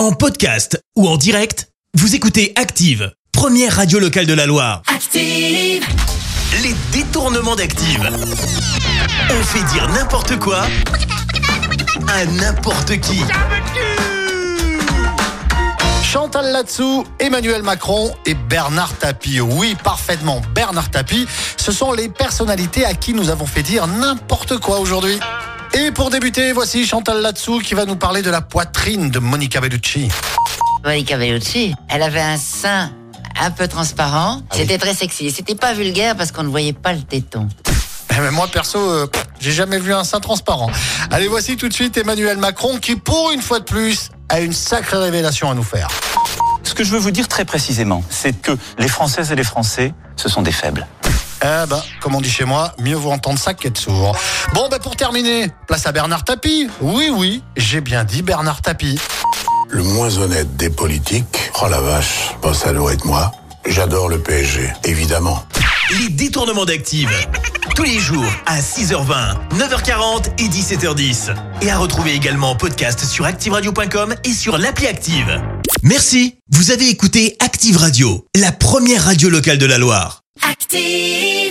En podcast ou en direct, vous écoutez Active, première radio locale de la Loire. Active. Les détournements d'Active. On fait dire n'importe quoi à n'importe qui. Chantal Latsou, Emmanuel Macron et Bernard Tapie. Oui, parfaitement, Bernard Tapie. Ce sont les personnalités à qui nous avons fait dire n'importe quoi aujourd'hui. Et pour débuter, voici Chantal Latsou qui va nous parler de la poitrine de Monica Bellucci. Monica Bellucci, elle avait un sein un peu transparent. Ah C'était très sexy. C'était pas vulgaire parce qu'on ne voyait pas le téton. Eh ben, moi, perso, euh, j'ai jamais vu un sein transparent. Allez, voici tout de suite Emmanuel Macron qui, pour une fois de plus, a une sacrée révélation à nous faire. Ce que je veux vous dire très précisément, c'est que les Françaises et les Français, ce sont des faibles. Eh ben, comme on dit chez moi, mieux vaut entendre ça qu'être sourd. Bon, ben pour terminer, place à Bernard Tapie. Oui, oui, j'ai bien dit Bernard Tapie. Le moins honnête des politiques. Oh la vache, bon, ça doit être moi. J'adore le PSG, évidemment. Les détournements d'Active. Tous les jours à 6h20, 9h40 et 17h10. Et à retrouver également en podcast sur ActiveRadio.com et sur l'appli Active. Merci. Vous avez écouté Active Radio, la première radio locale de la Loire. Active.